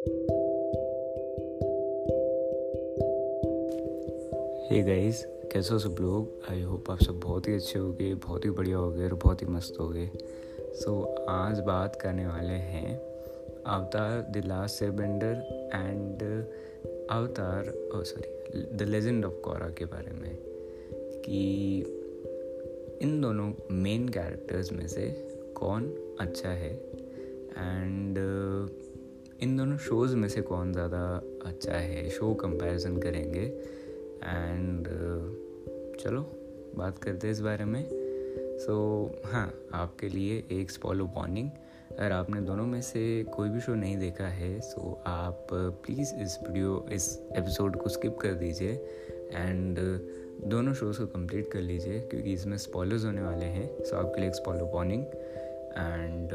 Hey guys कैसे हो सब लोग? आई होप आप सब बहुत ही अच्छे होगे बहुत ही बढ़िया होगे और बहुत ही मस्त होगे। सो so, आज बात करने वाले हैं Avatar the last bender and Avatar sorry the legend of Korra के बारे में। कि इन दोनों मेन कैरेक्टर्स में से कौन अच्छा है? एंड इन दोनों शोज़ में से कौन ज़्यादा अच्छा है? शो कंपैरिजन करेंगे। एंड uh, चलो बात करते हैं इस बारे में। सो so, हाँ आपके लिए एक स्पॉलो वार्निंग अगर आपने दोनों में से कोई भी शो नहीं देखा है सो so आप प्लीज़ इस वीडियो इस एपिसोड को स्किप कर दीजिए। एंड दोनों शोज़ को कंप्लीट कर लीजिए क्योंकि इसमें स्पॉलर्स होने वाले हैं। सो so आपके लिए एक स्पॉलो वार्निंग एंड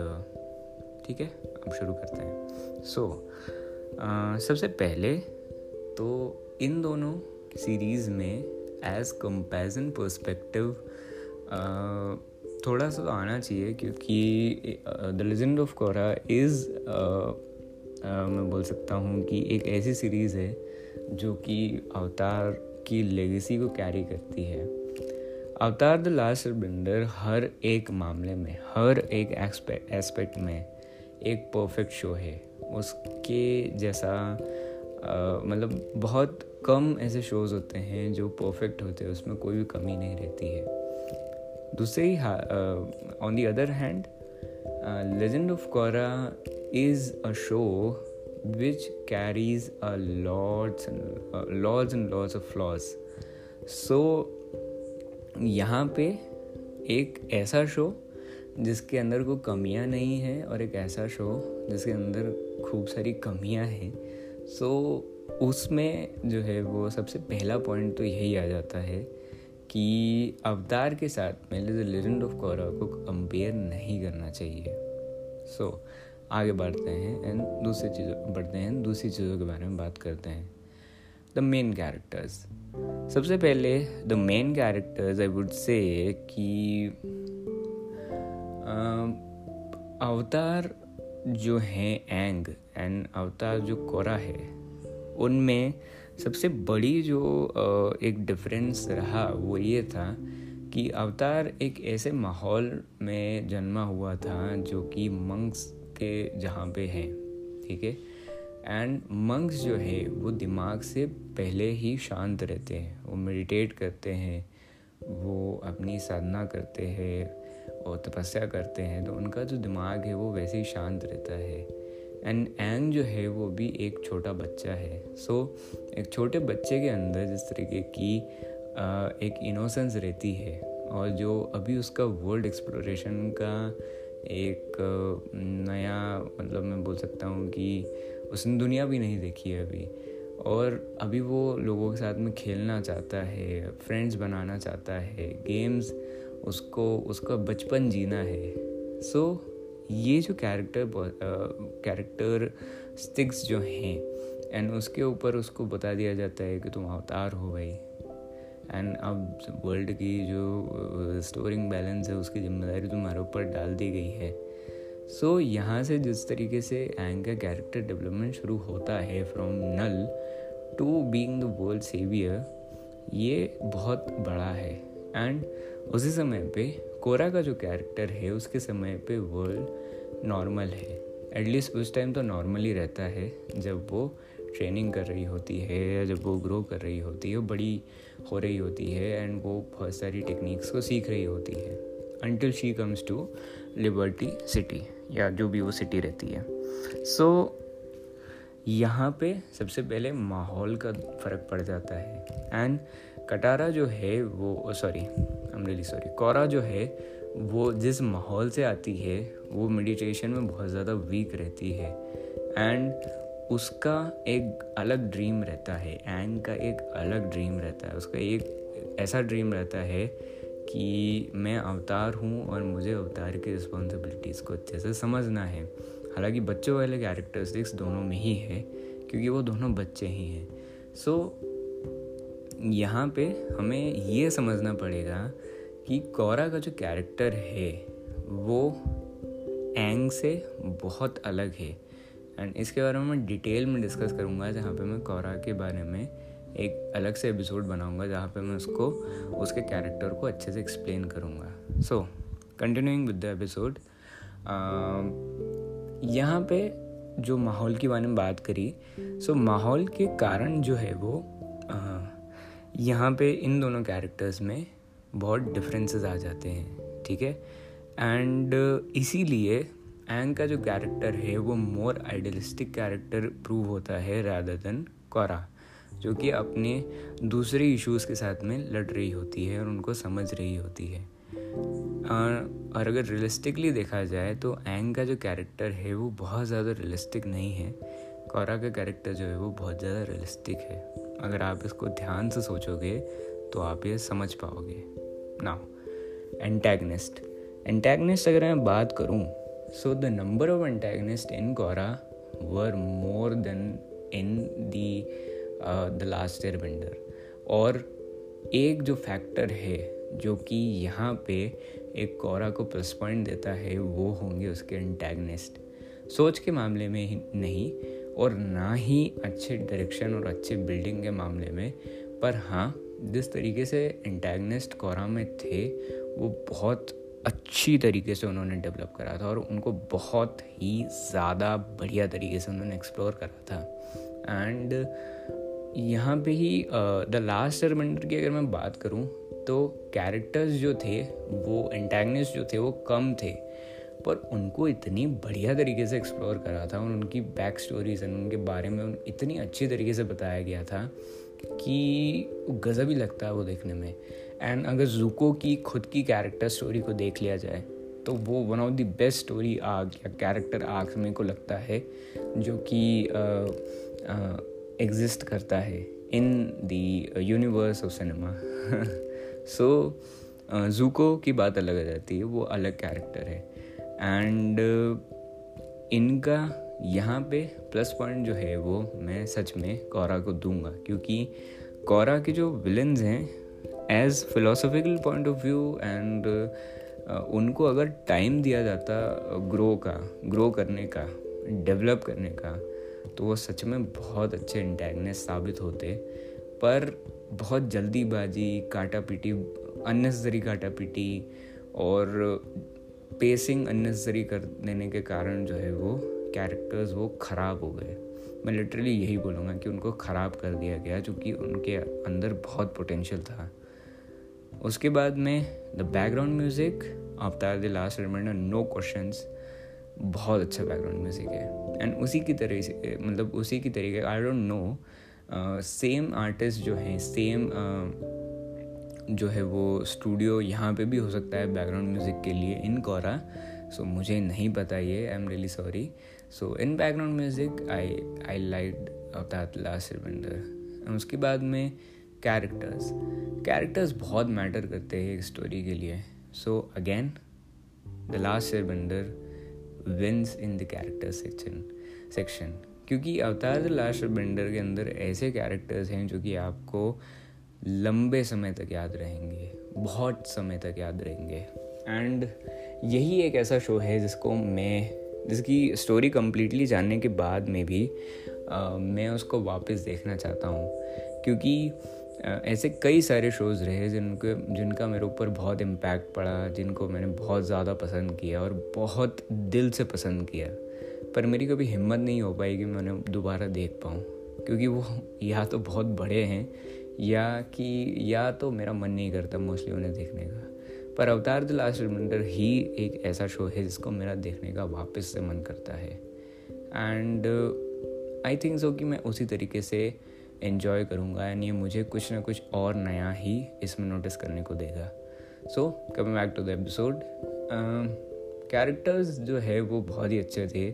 ठीक है अब शुरू करते हैं। सो so, सबसे पहले तो इन दोनों सीरीज़ में एज कंपेरिजन पर्सपेक्टिव थोड़ा सा तो आना चाहिए क्योंकि the legend of Korra is मैं बोल सकता हूँ कि एक ऐसी सीरीज़ है जो कि अवतार की लेगेसी को कैरी करती है। अवतार द लास्ट बिंडर हर एक मामले में हर एक एस्पेक्ट में एक परफेक्ट शो है। उसके जैसा मतलब बहुत कम ऐसे शोज़ होते हैं जो परफेक्ट होते हैं, उसमें कोई भी कमी नहीं रहती है। दूसरे on the other hand legend of Korra is a show which carries a lords lords and lords of flaws so यहाँ पे एक ऐसा शो जिसके अंदर कोई कमियाँ नहीं है और एक ऐसा शो जिसके अंदर खूब सारी कमियाँ हैं। सो so, उसमें जो है वो सबसे पहला पॉइंट तो यही आ जाता है कि अवतार के साथ मेरे द लेजेंड ऑफ़ कोरा को कंपेयर नहीं करना चाहिए। सो so, आगे बढ़ते हैं एंड दूसरी चीज़ों बढ़ते हैं दूसरी चीज़ों के बारे में बात करते हैं। द मेन कैरेक्टर्स सबसे पहले the main characters I would say कि अवतार जो हैं एंग, एंड अवतार जो कोरा है, उनमें सबसे बड़ी जो एक डिफरेंस रहा वो ये था कि अवतार एक ऐसे माहौल में जन्मा हुआ था जो कि मंक्स के जहाँ पे हैं, ठीक है? एंड मंक्स जो है, वो दिमाग से पहले ही शांत रहते हैं, वो मेडिटेट करते हैं, वो अपनी साधना करते हैं और तपस्या करते हैं तो उनका जो दिमाग है वो वैसे ही शांत रहता है। एंड एंग जो है वो भी एक छोटा बच्चा है। सो so, एक छोटे बच्चे के अंदर जिस तरीके की एक इनोसेंस रहती है और जो अभी उसका वर्ल्ड एक्सप्लोरेशन का एक नया मतलब मैं बोल सकता हूँ कि उसने दुनिया भी नहीं देखी है अभी। और अभी वो लोगों के साथ में खेलना चाहता है फ्रेंड्स बनाना चाहता है गेम्स उसको उसका बचपन जीना है। सो so, ये जो कैरेक्टर कैरेक्टर स्टिक्स जो हैं एंड उसके ऊपर उसको बता दिया जाता है कि तुम अवतार हो भाई। एंड अब वर्ल्ड की जो स्टोरिंग बैलेंस है उसकी ज़िम्मेदारी तुम्हारे ऊपर डाल दी गई है। सो so, यहाँ से जिस तरीके से एंग का कैरेक्टर डेवलपमेंट शुरू होता है from null to being the world saviour ये बहुत बड़ा है। एंड उसी समय पे कोरा का जो कैरेक्टर है उसके समय पे वर्ल्ड नॉर्मल है. एटलीस्ट उस टाइम तो नॉर्मल ही रहता है जब वो ट्रेनिंग कर रही होती है या जब वो ग्रो कर रही होती है वो बड़ी हो रही होती है एंड वो बहुत सारी टेक्निक्स को सीख रही होती है. Until she comes to Liberty City या जो भी वो सिटी रहती है. सो so, यहाँ पे सबसे पहले माहौल का फ़र्क पड़ जाता है. एंड कटारा जो है वो sorry am really sorry Korra जो है वो जिस माहौल से आती है वो मेडिटेशन में बहुत ज़्यादा वीक रहती है। एंड उसका एक अलग ड्रीम रहता है। एंग का एक अलग ड्रीम रहता है। उसका एक ऐसा ड्रीम रहता है कि मैं अवतार हूँ और मुझे अवतार की रिस्पॉन्सिबिलिटीज़ को अच्छे से समझना है। हालाँकि बच्चों वाले कैरेक्टरिस्टिक्स दोनों में ही है क्योंकि वो दोनों बच्चे ही हैं। सो so, यहाँ पे हमें ये समझना पड़ेगा कि कौरा का जो कैरेक्टर है वो एंग से बहुत अलग है। एंड इसके बारे में मैं डिटेल में डिस्कस करूँगा जहाँ पे मैं कौरा के बारे में एक अलग से एपिसोड बनाऊँगा जहाँ पे मैं उसको उसके कैरेक्टर को अच्छे से एक्सप्लेन करूँगा। So continuing with the episode यहाँ पे जो माहौल के बारे में बात करी सो so, माहौल के कारण जो है वो यहाँ पे इन दोनों कैरेक्टर्स में बहुत डिफरेंसेस आ जाते हैं, ठीक है? एंड इसीलिए एंग का जो कैरेक्टर है, वो मोर आइडियलिस्टिक कैरेक्टर प्रूव होता है रादर देन कौरा जो कि अपने दूसरे इश्यूज़ के साथ में लड़ रही होती है और उनको समझ रही होती है। और अगर रियलिस्टिकली देखा जाए तो एंग का जो कैरेक्टर है, वो बहुत ज़्यादा रियलिस्टिक नहीं है। कोरा का कैरेक्टर जो है, वो बहुत ज़्यादा रियलिस्टिक है। अगर आप इसको ध्यान से सोचोगे तो आप ये समझ पाओगे। नाउ एंटैगनिस्ट एंटैगनिस्ट अगर मैं बात करूँ so the number of antagonist in Korra were more than in the the last air bender और एक जो फैक्टर है, जो कि यहाँ पे एक कोरा को प्लस पॉइंट देता है, वो होंगे उसके एंटैगनिस्ट सोच के मामले में ही नहीं और ना ही अच्छे डायरेक्शन और अच्छे बिल्डिंग के मामले में। पर हाँ जिस तरीके से एंटैगनिस्ट कोरा में थे, वो बहुत अच्छी तरीके से उन्होंने डेवलप करा था और उनको बहुत ही ज़्यादा बढ़िया तरीके से उन्होंने एक्सप्लोर करा था। एंड यहाँ पे ही द लास्ट एयरबेंडर की अगर मैं बात करूँ तो कैरेक्टर्स जो थे, वो एंटेगनिस्ट जो थे, वो कम थे। पर उनको इतनी बढ़िया तरीके से एक्सप्लोर करा था, और उनकी बैक स्टोरीज एंड उनके बारे में उन, इतनी अच्छी तरीके से बताया गया था कि गज़ब ही लगता है वो देखने में। एंड अगर जूको की, खुद की कैरेक्टर स्टोरी को देख लिया जाए तो वो one of the best story arc या कैरेक्टर आग मेरे को लगता है, जो कि एग्जिस्ट करता है in the universe of cinema so Zuko की बात अलग आ जाती है, वो अलग कैरेक्टर है। एंड uh, इनका यहाँ पे प्लस पॉइंट जो है वो मैं सच में कौरा को दूँगा क्योंकि कौरा के जो विलन्स हैं as philosophical point of view and उनको अगर टाइम दिया जाता ग्रो का ग्रो करने का डेवलप करने का तो वो सच में बहुत अच्छे इंटेगनेस साबित होते। पर बहुत जल्दीबाजी काटा पीटी अननेसरी काटा पीटी और पेसिंग अननेसरी कर देने के कारण जो है वो कैरेक्टर्स वो ख़राब हो गए। मैं लिटरली यही बोलूँगा कि उनको ख़राब कर दिया गया क्योंकि उनके अंदर बहुत पोटेंशियल था। उसके बाद में the background music after the last reminder no question बहुत अच्छा बैकग्राउंड म्यूज़िक है। एंड उसी की तरह से मतलब उसी की तरीके I don't know same artist जो हैं सेम जो है वो स्टूडियो यहाँ पे भी हो सकता है बैकग्राउंड म्यूज़िक के लिए इन कोरा सो मुझे नहीं पता ये I am really sorry so in background music I I like that last airbender उसके बाद में कैरेक्टर्स कैरेक्टर्स बहुत मैटर करते हैं स्टोरी के लिए. So again the last airbender wins in the character section section क्योंकि अवतार द लास्ट बेंडर के अंदर ऐसे कैरेक्टर्स हैं जो कि आपको लंबे समय तक याद रहेंगे बहुत समय तक याद रहेंगे। एंड यही एक ऐसा शो है जिसको मैं जिसकी स्टोरी कम्प्लीटली जानने के बाद में भी आ, मैं उसको वापस देखना चाहता हूँ। क्योंकि ऐसे कई सारे शोज़ रहे जिनके जिनका मेरे ऊपर बहुत इम्पैक्ट पड़ा जिनको मैंने बहुत ज़्यादा पसंद किया और बहुत दिल से पसंद किया। पर मेरी कभी हिम्मत नहीं हो पाई कि मैं उन्हें दोबारा देख पाऊँ क्योंकि वो या तो बहुत बड़े हैं या कि, या तो मेरा मन नहीं करता मोस्टली उन्हें देखने का। पर अवतार द लास्ट रिमाइंडर ही एक ऐसा शो है जिसको मेरा देखने का वापस से मन करता है। एंड आई थिंक सो कि मैं उसी तरीके से इन्जॉय करूँगा एंड ये मुझे कुछ ना कुछ और नया ही इसमें नोटिस करने को देगा। So coming back to the episode characters जो है वो बहुत ही अच्छे थे।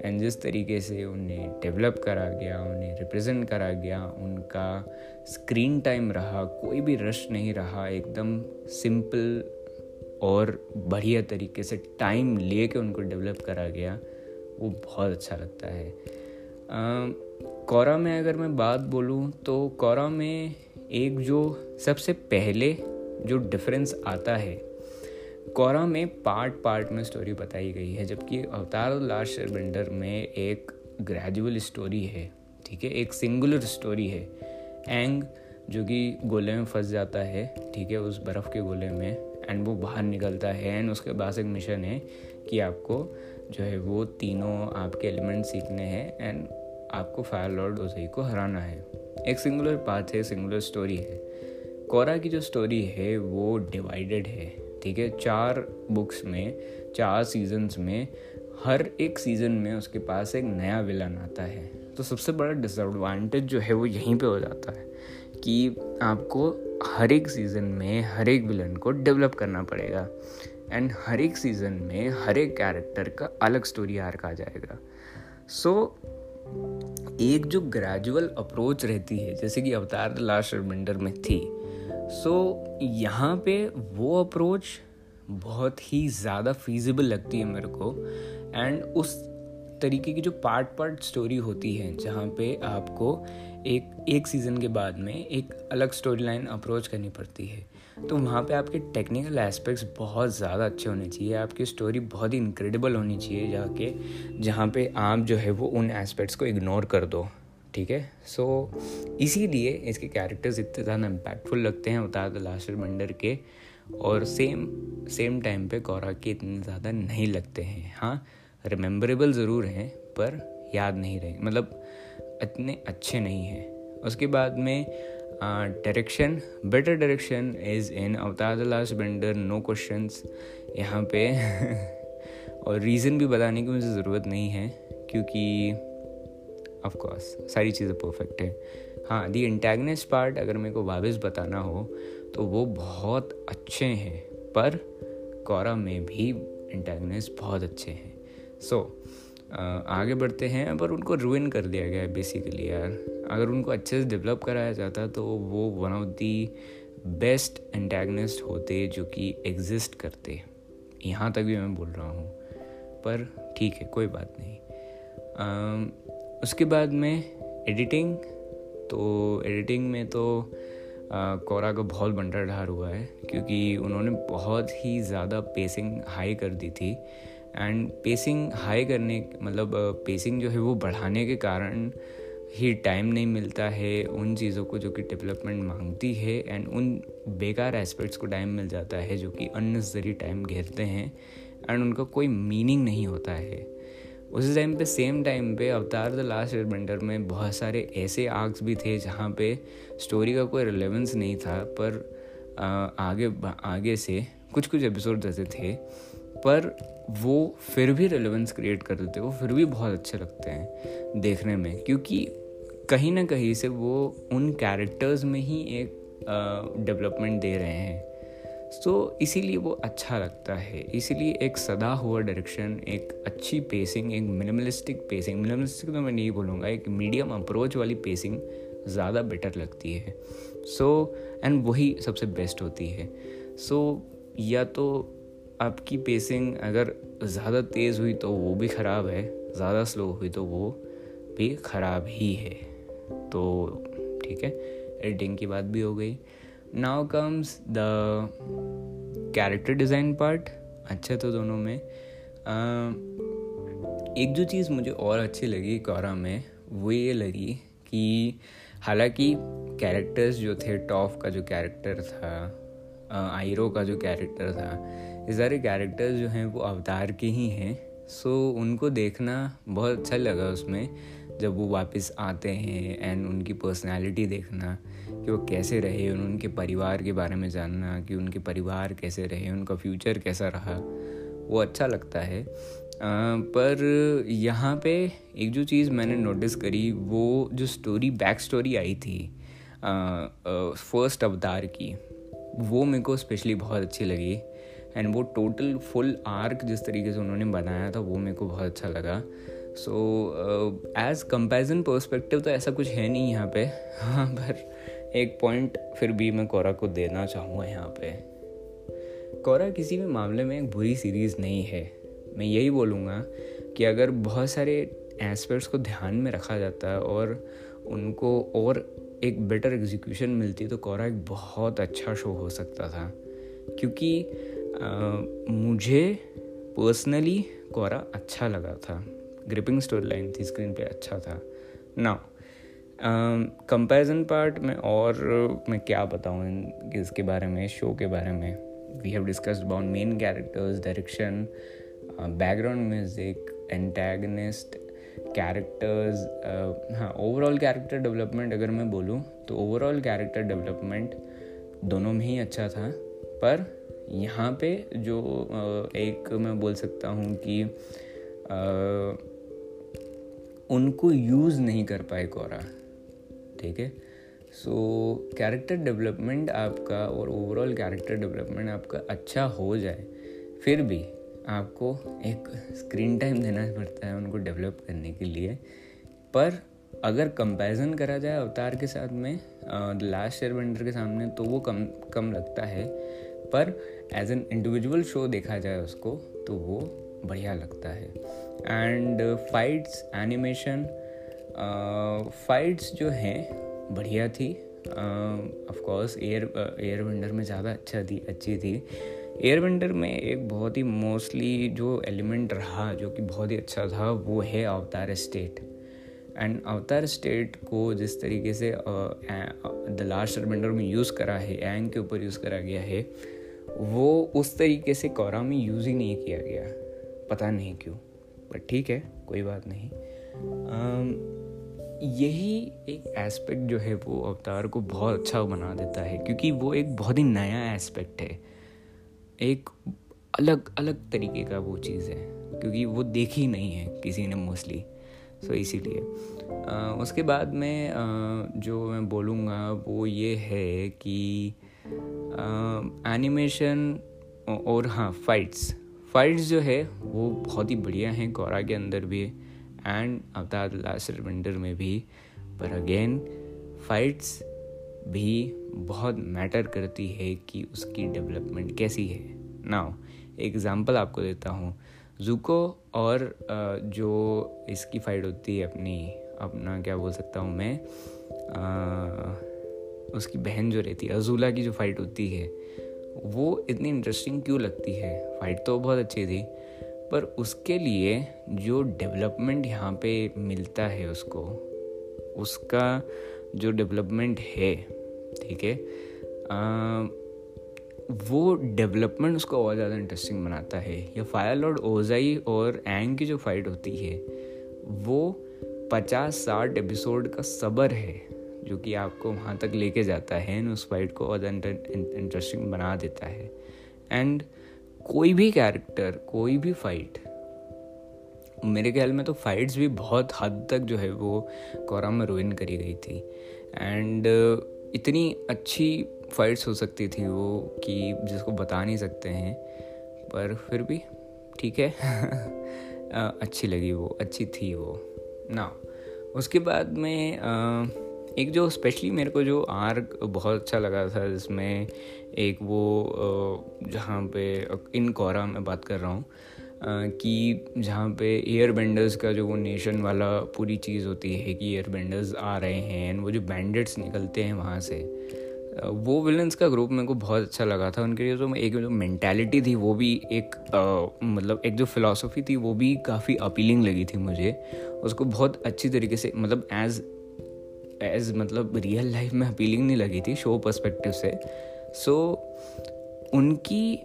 एंड जिस तरीके से उन्हें डेवलप करा गया, उन्हें रिप्रेजेंट करा गया, उनका स्क्रीन टाइम रहा, कोई भी रश नहीं रहा, एकदम सिंपल और बढ़िया तरीके से टाइम ले के उनको डेवलप करा गया, वो बहुत अच्छा लगता है। कौरा में अगर मैं बात बोलूँ तो कौरा में एक जो सबसे पहले जो डिफरेंस आता है कौरा में पार्ट पार्ट में स्टोरी बताई गई है, जबकि अवतार लास्ट एयरबेंडर में एक ग्रेजुअल स्टोरी है, ठीक है? एक सिंगुलर स्टोरी है। एंग जो कि गोले में फंस जाता है, ठीक है? उस बर्फ़ के गोले में एंड वो बाहर निकलता है एंड उसके पास एक मिशन है कि आपको जो है वो तीनों आपके एलिमेंट सीखने हैं एंड आपको फायर लॉर्ड ओजई को हराना है। एक सिंगुलर पाथ है सिंगुलर स्टोरी है। कोरा की जो स्टोरी है, वो डिवाइडेड है। ठीक है चार बुक्स में चार सीजन्स में हर एक सीज़न में उसके पास एक नया विलन आता है। तो सबसे बड़ा डिसएडवांटेज जो है वो यहीं पे हो जाता है कि आपको हर एक सीज़न में हर एक विलन को डेवलप करना पड़ेगा। एंड हर एक सीज़न में हर एक कैरेक्टर का अलग स्टोरी आर्क आ जाएगा। सो so, एक जो ग्रेजुअल अप्रोच रहती है जैसे कि अवतार द लास्ट में थी सो so, यहाँ पे वो अप्रोच बहुत ही ज़्यादा फीजिबल लगती है मेरे को। एंड उस तरीके की जो पार्ट पार्ट स्टोरी होती है जहाँ पे आपको एक एक सीज़न के बाद में एक अलग स्टोरी लाइन अप्रोच करनी पड़ती है तो वहाँ पे आपके टेक्निकल एस्पेक्ट्स बहुत ज़्यादा अच्छे होने चाहिए। आपकी स्टोरी बहुत ही इनक्रेडिबल होनी चाहिए जाके जहाँ पे आप जो है वो उन एस्पेक्ट्स को इग्नोर कर दो। ठीक है? सो इसीलिए इसके कैरेक्टर्स इतने ज़्यादा इम्पैक्टफुल लगते हैं उतार द लास्ट मंडर के और सेम सेम टाइम पे कौरा के इतने ज़्यादा नहीं लगते हैं। हाँ रिमेम्बरेबल ज़रूर हैं, पर याद नहीं रहे। मतलब इतने अच्छे नहीं हैं। उसके बाद में direction better direction is in Avatar the last bender no question यहाँ पे। और रीज़न भी बताने की मुझे ज़रूरत नहीं है, क्योंकि ऑफ़ कोर्स सारी चीज़ें परफेक्ट है। हाँ दी इंटैगनेस पार्ट अगर मेरे को वापस बताना हो तो वो बहुत अच्छे हैं पर कौरा में भी इंटैगनेस बहुत अच्छे हैं। सो so, आगे बढ़ते हैं पर उनको रुइन कर दिया गया है बेसिकली यार। अगर उनको अच्छे से डेवलप कराया जाता तो वो one of the best antagonist होते जो कि एग्जिस्ट करते। यहाँ तक भी मैं बोल रहा हूँ पर ठीक है कोई बात नहीं। उसके बाद में एडिटिंग तो एडिटिंग में तो कोरा का बहुत बंटर ढार हुआ है, क्योंकि उन्होंने बहुत ही ज़्यादा पेसिंग हाई कर दी थी। एंड पेसिंग हाई करने मतलब पेसिंग जो है वो बढ़ाने के कारण ही टाइम नहीं मिलता है उन चीज़ों को जो कि डेवलपमेंट मांगती है एंड उन बेकार एस्पेक्ट्स को टाइम मिल जाता है जो कि अननेसरी टाइम घेरते हैं। एंड उनका कोई मीनिंग नहीं होता है। उस टाइम पे सेम टाइम पे अवतार द लास्ट एडवेंटर में बहुत सारे ऐसे आर्क्स भी थे जहाँ पे स्टोरी का कोई रिलेवेंस नहीं था पर आ, आगे आगे से कुछ कुछ एपिसोड ऐसे थे पर वो फिर भी रिलेवेंस क्रिएट कर देते वो फिर भी बहुत अच्छे लगते हैं देखने में क्योंकि कहीं ना कहीं से वो उन कैरेक्टर्स में ही एक डेवलपमेंट दे रहे हैं। तो इसीलिए वो अच्छा लगता है। इसीलिए एक सदा हुआ डायरेक्शन एक अच्छी पेसिंग एक मिनिमलिस्टिक पेसिंग मिनिमलिस्टिक तो मैं नहीं बोलूँगा एक मीडियम अप्रोच वाली पेसिंग ज़्यादा बेटर लगती है। सो so, एंड वही सबसे बेस्ट होती है। सो so, या तो आपकी पेसिंग अगर ज़्यादा तेज़ हुई तो वो भी ख़राब है ज़्यादा स्लो हुई तो वो भी ख़राब ही है। तो ठीक है एडिटिंग की बात भी हो गई। Now comes the character design part अच्छा तो दोनों में। एक जो चीज़ मुझे और अच्छी लगी कौरा में, वो ये लगी कि हालाँकि कैरेक्टर्स जो थे टॉफ का जो कैरेक्टर था आयरो का जो कैरेक्टर था ये सारे कैरेक्टर्स जो हैं, वो अवतार के ही हैं। सो so, उनको देखना बहुत अच्छा लगा उसमें जब वो वापस आते हैं एंड उनकी पर्सनालिटी देखना कि वो कैसे रहे उनके परिवार के बारे में जानना कि उनके परिवार कैसे रहे उनका फ्यूचर कैसा रहा वो अच्छा लगता है। आ, पर यहाँ पे एक जो चीज़ मैंने नोटिस करी वो जो स्टोरी बैक स्टोरी आई थी फ़र्स्ट अवतार की वो मेरे को स्पेशली बहुत अच्छी लगी। एंड वो टोटल फुल आर्क जिस तरीके से उन्होंने बनाया था, वो मेरे को बहुत अच्छा लगा। सो एज कंपेरिजन पर्सपेक्टिव तो ऐसा कुछ है नहीं यहाँ पे। हाँ पर एक पॉइंट फिर भी मैं कोरा को देना चाहूँगा यहाँ पे। कोरा किसी भी मामले में एक बुरी सीरीज़ नहीं है। मैं यही बोलूँगा कि अगर बहुत सारे एस्पेक्ट्स को ध्यान में रखा जाता है और उनको और एक बेटर एग्जीक्यूशन मिलती तो कोरा एक बहुत अच्छा शो हो सकता था। क्योंकि मुझे पर्सनली कोरा अच्छा लगा था। ग्रिपिंग स्टोरी लाइन थी स्क्रीन पे अच्छा था। ना कंपैरिजन पार्ट में और, मैं क्या बताऊँ इसके बारे में शो के बारे में। We have discussed about main characters direction background music antagonist characters हाँ ओवरऑल कैरेक्टर डेवलपमेंट अगर मैं बोलूँ तो ओवरऑल कैरेक्टर डेवलपमेंट दोनों में ही अच्छा था। पर यहाँ पे जो एक मैं बोल सकता हूँ कि uh, उनको यूज़ नहीं कर पाए कोरा ठीक है? सो कैरेक्टर डेवलपमेंट आपका और ओवरऑल कैरेक्टर डेवलपमेंट आपका अच्छा हो जाए फिर भी आपको एक स्क्रीन टाइम देना पड़ता है उनको डेवलप करने के लिए। पर अगर कंपैरिजन करा जाए अवतार के साथ में लास्ट शेयर वेंडर के सामने तो वो कम कम लगता है। पर एज एन इंडिविजुअल शो देखा जाए उसको तो वो बढ़िया लगता है। एंड फाइट्स एनिमेशन फाइट्स जो हैं, बढ़िया थी। Of course air air bender में ज़्यादा अच्छा थी, अच्छी थी। एयर विंडर में एक बहुत ही मोस्टली जो एलिमेंट रहा, जो कि बहुत ही अच्छा था, वो है अवतार स्टेट एंड अवतार स्टेट को जिस तरीके से द लास्ट एयर में यूज़ करा है एंग के ऊपर यूज़ करा गया है वो उस तरीके से कौरा में यूज़ ही नहीं किया गया। पता नहीं क्यों बट ठीक है कोई बात नहीं। um, यही एक एस्पेक्ट जो है वो अवतार को बहुत अच्छा बना देता है क्योंकि वो एक बहुत ही नया एस्पेक्ट है। एक अलग अलग तरीके का वो चीज़ है क्योंकि वो देखी नहीं है किसी ने मोस्टली सो so, इसीलिए। उसके बाद में आ, जो मैं बोलूँगा वो ये है कि एनिमेशन और हाँ फाइट्स फाइट्स जो है वो बहुत ही बढ़िया हैं गौरा के अंदर भी एंड अवतार लास्ट रिवेंडर में भी. पर अगेन फाइट्स भी बहुत मैटर करती है कि उसकी डेवलपमेंट कैसी है. नाउ एग्ज़ाम्पल आपको देता हूँ. जूको और जो इसकी फ़ाइट होती है अपनी अपना क्या बोल सकता हूँ मैं? आ, उसकी बहन जो रहती है, अजूला की जो फ़ाइट होती है, वो इतनी इंटरेस्टिंग क्यों लगती है? फ़ाइट तो बहुत अच्छी थी, पर उसके लिए जो डेवलपमेंट यहाँ पे मिलता है उसको, उसका जो डेवलपमेंट है, ठीक है वो डेवलपमेंट उसको और ज़्यादा इंटरेस्टिंग बनाता है। या फायर लॉर्ड ओजाई और एंग की जो फाइट होती है, वो पचास साठ एपिसोड का सबर है। जो कि आपको वहाँ तक लेके जाता है उस फाइट को और इंटरेस्टिंग बना देता है। एंड कोई भी कैरेक्टर कोई भी फाइट मेरे ख्याल में तो फाइट्स भी बहुत हद तक जो है वो कोरा में रोइन करी गई थी। एंड इतनी अच्छी फाइट्स हो सकती थी वो कि जिसको बता नहीं सकते हैं, पर फिर भी ठीक है। अच्छी लगी वो, अच्छी थी वो। ना उसके बाद में एक जो स्पेशली मेरे को जो आर्क बहुत अच्छा लगा था जिसमें एक वो जहाँ पे इन कोरा में बात कर रहा हूँ कि जहाँ पे एयर बेंडर्स का जो वो नेशन वाला पूरी चीज़ होती है कि एयर बेंडर्स आ रहे हैं एंड वो जो बैंडेड्स निकलते हैं वहाँ से वो विलन्स का ग्रुप मेरे को बहुत अच्छा लगा था। उनके लिए जो एक जो मैंटेलिटी थी वो भी एक आ, मतलब एक जो फिलासफी थी वो भी काफ़ी अपीलिंग लगी थी मुझे। उसको बहुत अच्छी तरीके से मतलब एज एज मतलब रियल लाइफ में अपीलिंग नहीं लगी थी शो पर्सपेक्टिव से। सो so, उनकी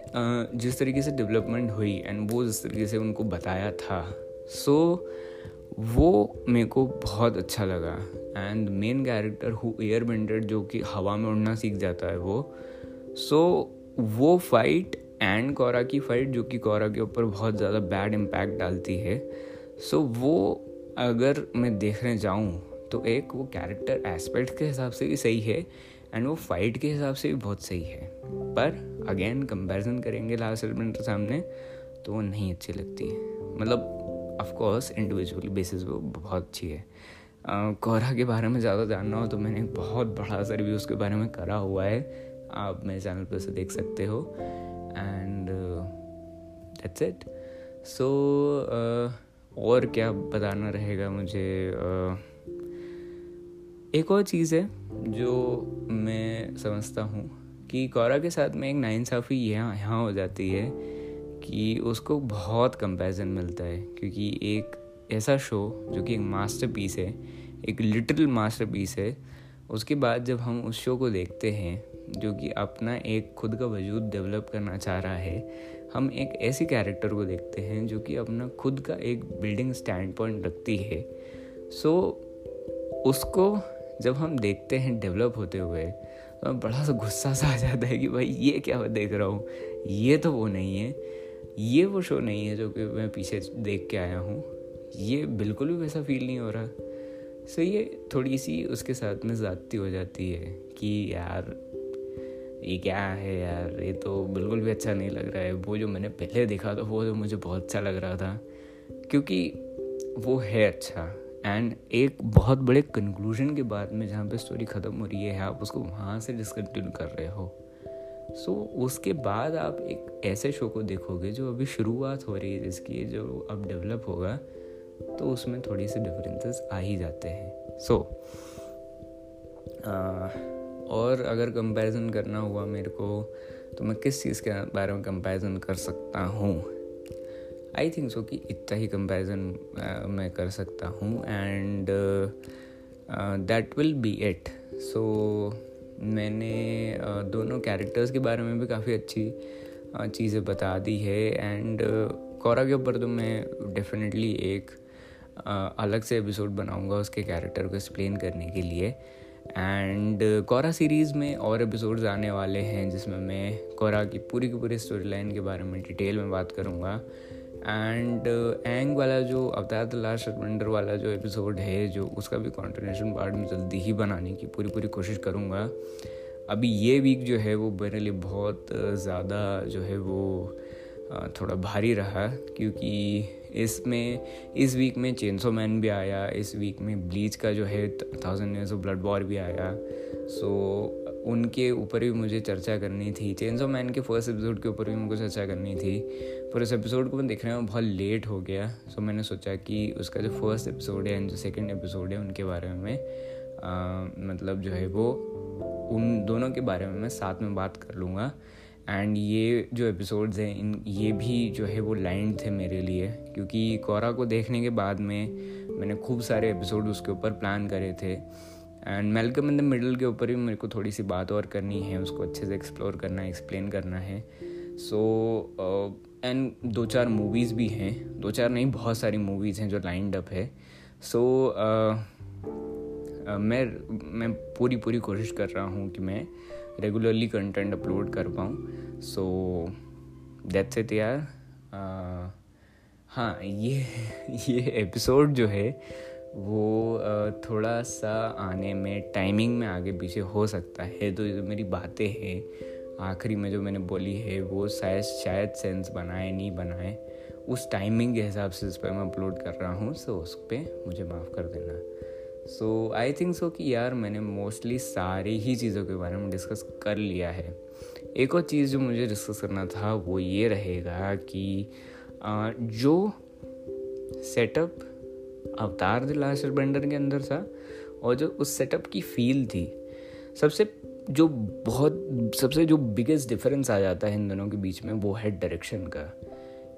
जिस तरीके से डेवलपमेंट हुई एंड वो जिस तरीके से उनको बताया था सो so, वो मेरे को बहुत अच्छा लगा। And main character who air bender जो कि हवा में उड़ना सीख जाता है वो। सो so, वो फाइट एंड कोरा की फाइट जो कि कोरा के ऊपर बहुत ज़्यादा बैड इम्पैक्ट डालती है। सो so, वो अगर मैं देखने जाऊँ तो एक वो कैरेक्टर एस्पेक्ट के हिसाब से भी सही है एंड वो फाइट के हिसाब से भी बहुत सही है। पर अगेन कंपैरिजन करेंगे लास्ट एलिमेंट के सामने तो वो नहीं अच्छी लगती मतलब ऑफकोर्स इंडिविजुअल बेसिस वो बहुत अच्छी है। कोहरा के बारे में ज़्यादा जानना हो तो मैंने बहुत बड़ा सा रिव्यू उसके बारे में करा हुआ है। आप मेरे चैनल पर उसे देख सकते हो। एंड दैट्स इट सो और क्या बताना रहेगा मुझे? uh, एक और चीज़ है जो मैं समझता हूँ कि कौरा के साथ में एक नाइंसाफ़ी यहाँ यहाँ हो जाती है कि उसको बहुत कंपैरिजन मिलता है क्योंकि एक ऐसा शो जो कि एक मास्टर पीस है एक लिटिल मास्टर पीस है उसके बाद जब हम उस शो को देखते हैं जो कि अपना एक खुद का वजूद डेवलप करना चाह रहा है हम एक ऐसी कैरेक्टर को देखते हैं जो कि अपना खुद का एक बिल्डिंग स्टैंड पॉइंट रखती है। सो so, उसको जब हम देखते हैं डेवलप होते हुए तो बड़ा सा गुस्सा सा आ जाता है कि भाई, ये क्या देख रहा हूँ? ये तो वो नहीं है। ये वो शो नहीं है जो कि मैं पीछे देख के आया हूँ। ये बिल्कुल भी वैसा फील नहीं हो रहा। सो ये थोड़ी सी उसके साथ में ज़्यादती हो जाती है कि यार, ये क्या है यार? ये तो बिल्कुल भी अच्छा नहीं लग रहा है। वो जो मैंने पहले देखा था, वो जो मुझे बहुत अच्छा लग रहा था, क्योंकि वो है अच्छा। एंड एक बहुत बड़े कंक्लूजन के बाद में जहाँ पे स्टोरी ख़त्म हो रही है आप उसको वहाँ से डिसकंटिन्यू कर रहे हो। सो so, उसके बाद आप एक ऐसे शो को देखोगे जो अभी शुरुआत हो रही है जिसकी जो अब डेवलप होगा तो उसमें थोड़ी सी डिफरेंसेस आ ही जाते हैं। सो so, और अगर कंपैरिजन करना हुआ मेरे को तो मैं किस चीज़ के बारे में कंपैरिजन कर सकता हूँ? आई थिंक सो कि इतना ही कंपैरिजन मैं कर सकता हूँ and that will be it so मैंने uh, दोनों कैरेक्टर्स के बारे में भी काफ़ी अच्छी uh, चीज़ें बता दी है एंड कोरा के ऊपर तो मैं डेफिनेटली एक uh, अलग से एपिसोड बनाऊँगा उसके कैरेक्टर को एक्सप्लेन करने के लिए. एंड कोरा सीरीज़ में और एपिसोड्स आने वाले हैं जिसमें मैं कोरा की पूरी की पूरी स्टोरी लाइन के बारे में डिटेल में बात करूँगा. एंड एंग वाला जो अवतार द लास्ट वंडर वाला जो एपिसोड है, जो उसका भी कॉन्टिनेशन पार्ट में जल्दी ही बनाने की पूरी पूरी कोशिश करूँगा। अभी ये वीक जो है वो मेरे लिए बहुत ज़्यादा जो है वो थोड़ा भारी रहा, क्योंकि इसमें इस वीक में चेंसो मैन भी आया, इस वीक में ब्लीच का जो है थाउज़ेंड ऑफ़ ब्लड वॉर भी आया। सो उनके ऊपर भी मुझे चर्चा करनी थी। चेंज ऑफ़ मैन के फ़र्स्ट एपिसोड के ऊपर भी मुझे चर्चा करनी थी। पर उस एपिसोड को मैं देखने में बहुत लेट हो गया। सो मैंने सोचा कि उसका जो फ़र्स्ट एपिसोड है एंड जो सेकेंड एपिसोड है उनके बारे में आ, मतलब जो है वो उन दोनों के बारे में मैं साथ में बात कर लूँगा। एंड ये जो एपिसोड्स हैं इन ये भी जो है वो लाइन थे मेरे लिए। क्योंकि कोरा को देखने के बाद में मैंने खूब सारे एपिसोड उसके ऊपर प्लान करे थे। And Malcolm in the middle के ऊपर भी मेरे को थोड़ी सी बात और करनी है उसको अच्छे से एक्सप्लोर करना है एक्सप्लेन करना है। सो एंड uh, दो चार मूवीज़ भी हैं। दो चार नहीं बहुत सारी मूवीज़ हैं जो लाइंड अप है। सो so, uh, uh, मैं मैं पूरी पूरी कोशिश कर रहा हूँ कि मैं रेगुलरली कंटेंट अपलोड कर पाऊँ। सो दैट्स इट यार। हाँ ये ये एपिसोड जो है वो थोड़ा सा आने में टाइमिंग में आगे पीछे हो सकता है। तो जो मेरी बातें हैं, आखिरी में जो मैंने बोली है, वो शायद शायद सेंस बनाए, नहीं बनाए। उस टाइमिंग के हिसाब से इस पर मैं अपलोड कर रहा हूँ सो उस पर मुझे माफ़ कर देना। सो आई थिंक सो कि यार मैंने मोस्टली सारी ही चीज़ों के बारे में डिस्कस कर लिया है। एक और चीज़ जो मुझे डिस्कस करना था, वो ये रहेगा कि जो सेटअप अवतार द लास्ट बेंडर के अंदर था और जो उस सेटअप की फील थी, सबसे जो बहुत, सबसे जो बिगेस्ट डिफरेंस आ जाता है इन दोनों के बीच में, वो है डायरेक्शन का।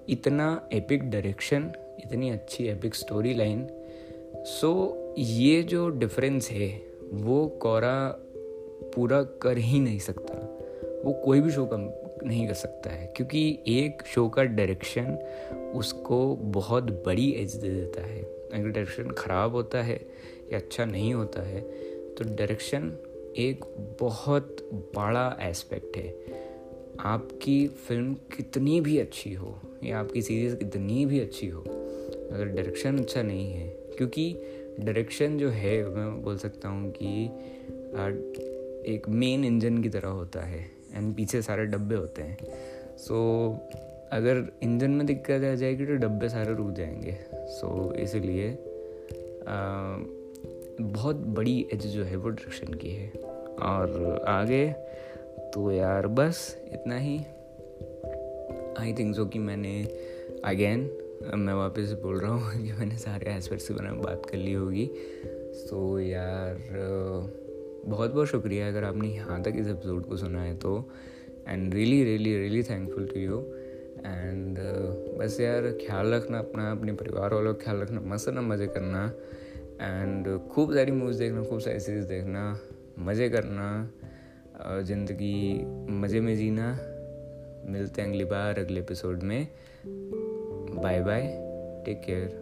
इतना एपिक डायरेक्शन इतनी अच्छी एपिक स्टोरी लाइन सो ये जो डिफरेंस है, वो कोरा पूरा कर ही नहीं सकता। वो कोई भी शो कम नहीं कर सकता है, क्योंकि एक शो का डायरेक्शन उसको बहुत बड़ी एज दे देता है। अगर डायरेक्शन ख़राब होता है या अच्छा नहीं होता है तो डायरेक्शन एक बहुत बड़ा एस्पेक्ट है। आपकी फ़िल्म कितनी भी अच्छी हो या आपकी सीरीज़ कितनी भी अच्छी हो, अगर डायरेक्शन अच्छा नहीं है, क्योंकि डायरेक्शन जो है, मैं बोल सकता हूँ कि एक मेन इंजन की तरह होता है। एंड पीछे सारे डब्बे होते हैं। सो so, अगर इंजन में दिक्कत आ जाएगी तो डब्बे सारे रुक जाएँगे। सो so, इसीलिए बहुत बड़ी एज जो है वो डायरेक्शन की है। और आगे तो यार बस इतना ही। आई थिंक सो कि मैंने अगेन मैं वापस बोल रहा हूँ कि मैंने सारे एस्पेक्ट्स के बारे में बात कर ली होगी। सो so, यार बहुत बहुत शुक्रिया अगर आपने यहाँ तक इस एपिसोड को सुना है तो and really really really thankful to you and बस यार, ख्याल रखना अपना, अपने परिवार वालों का ख्याल रखना, मस्त ना मज़े करना. एंड खूब सारी मूवीज़ देखना, खूब सारी सीरीज़ देखना, मज़े करना ज़िंदगी मज़े में जीना. मिलते हैं अगली बार, अगले एपिसोड में. Bye bye take care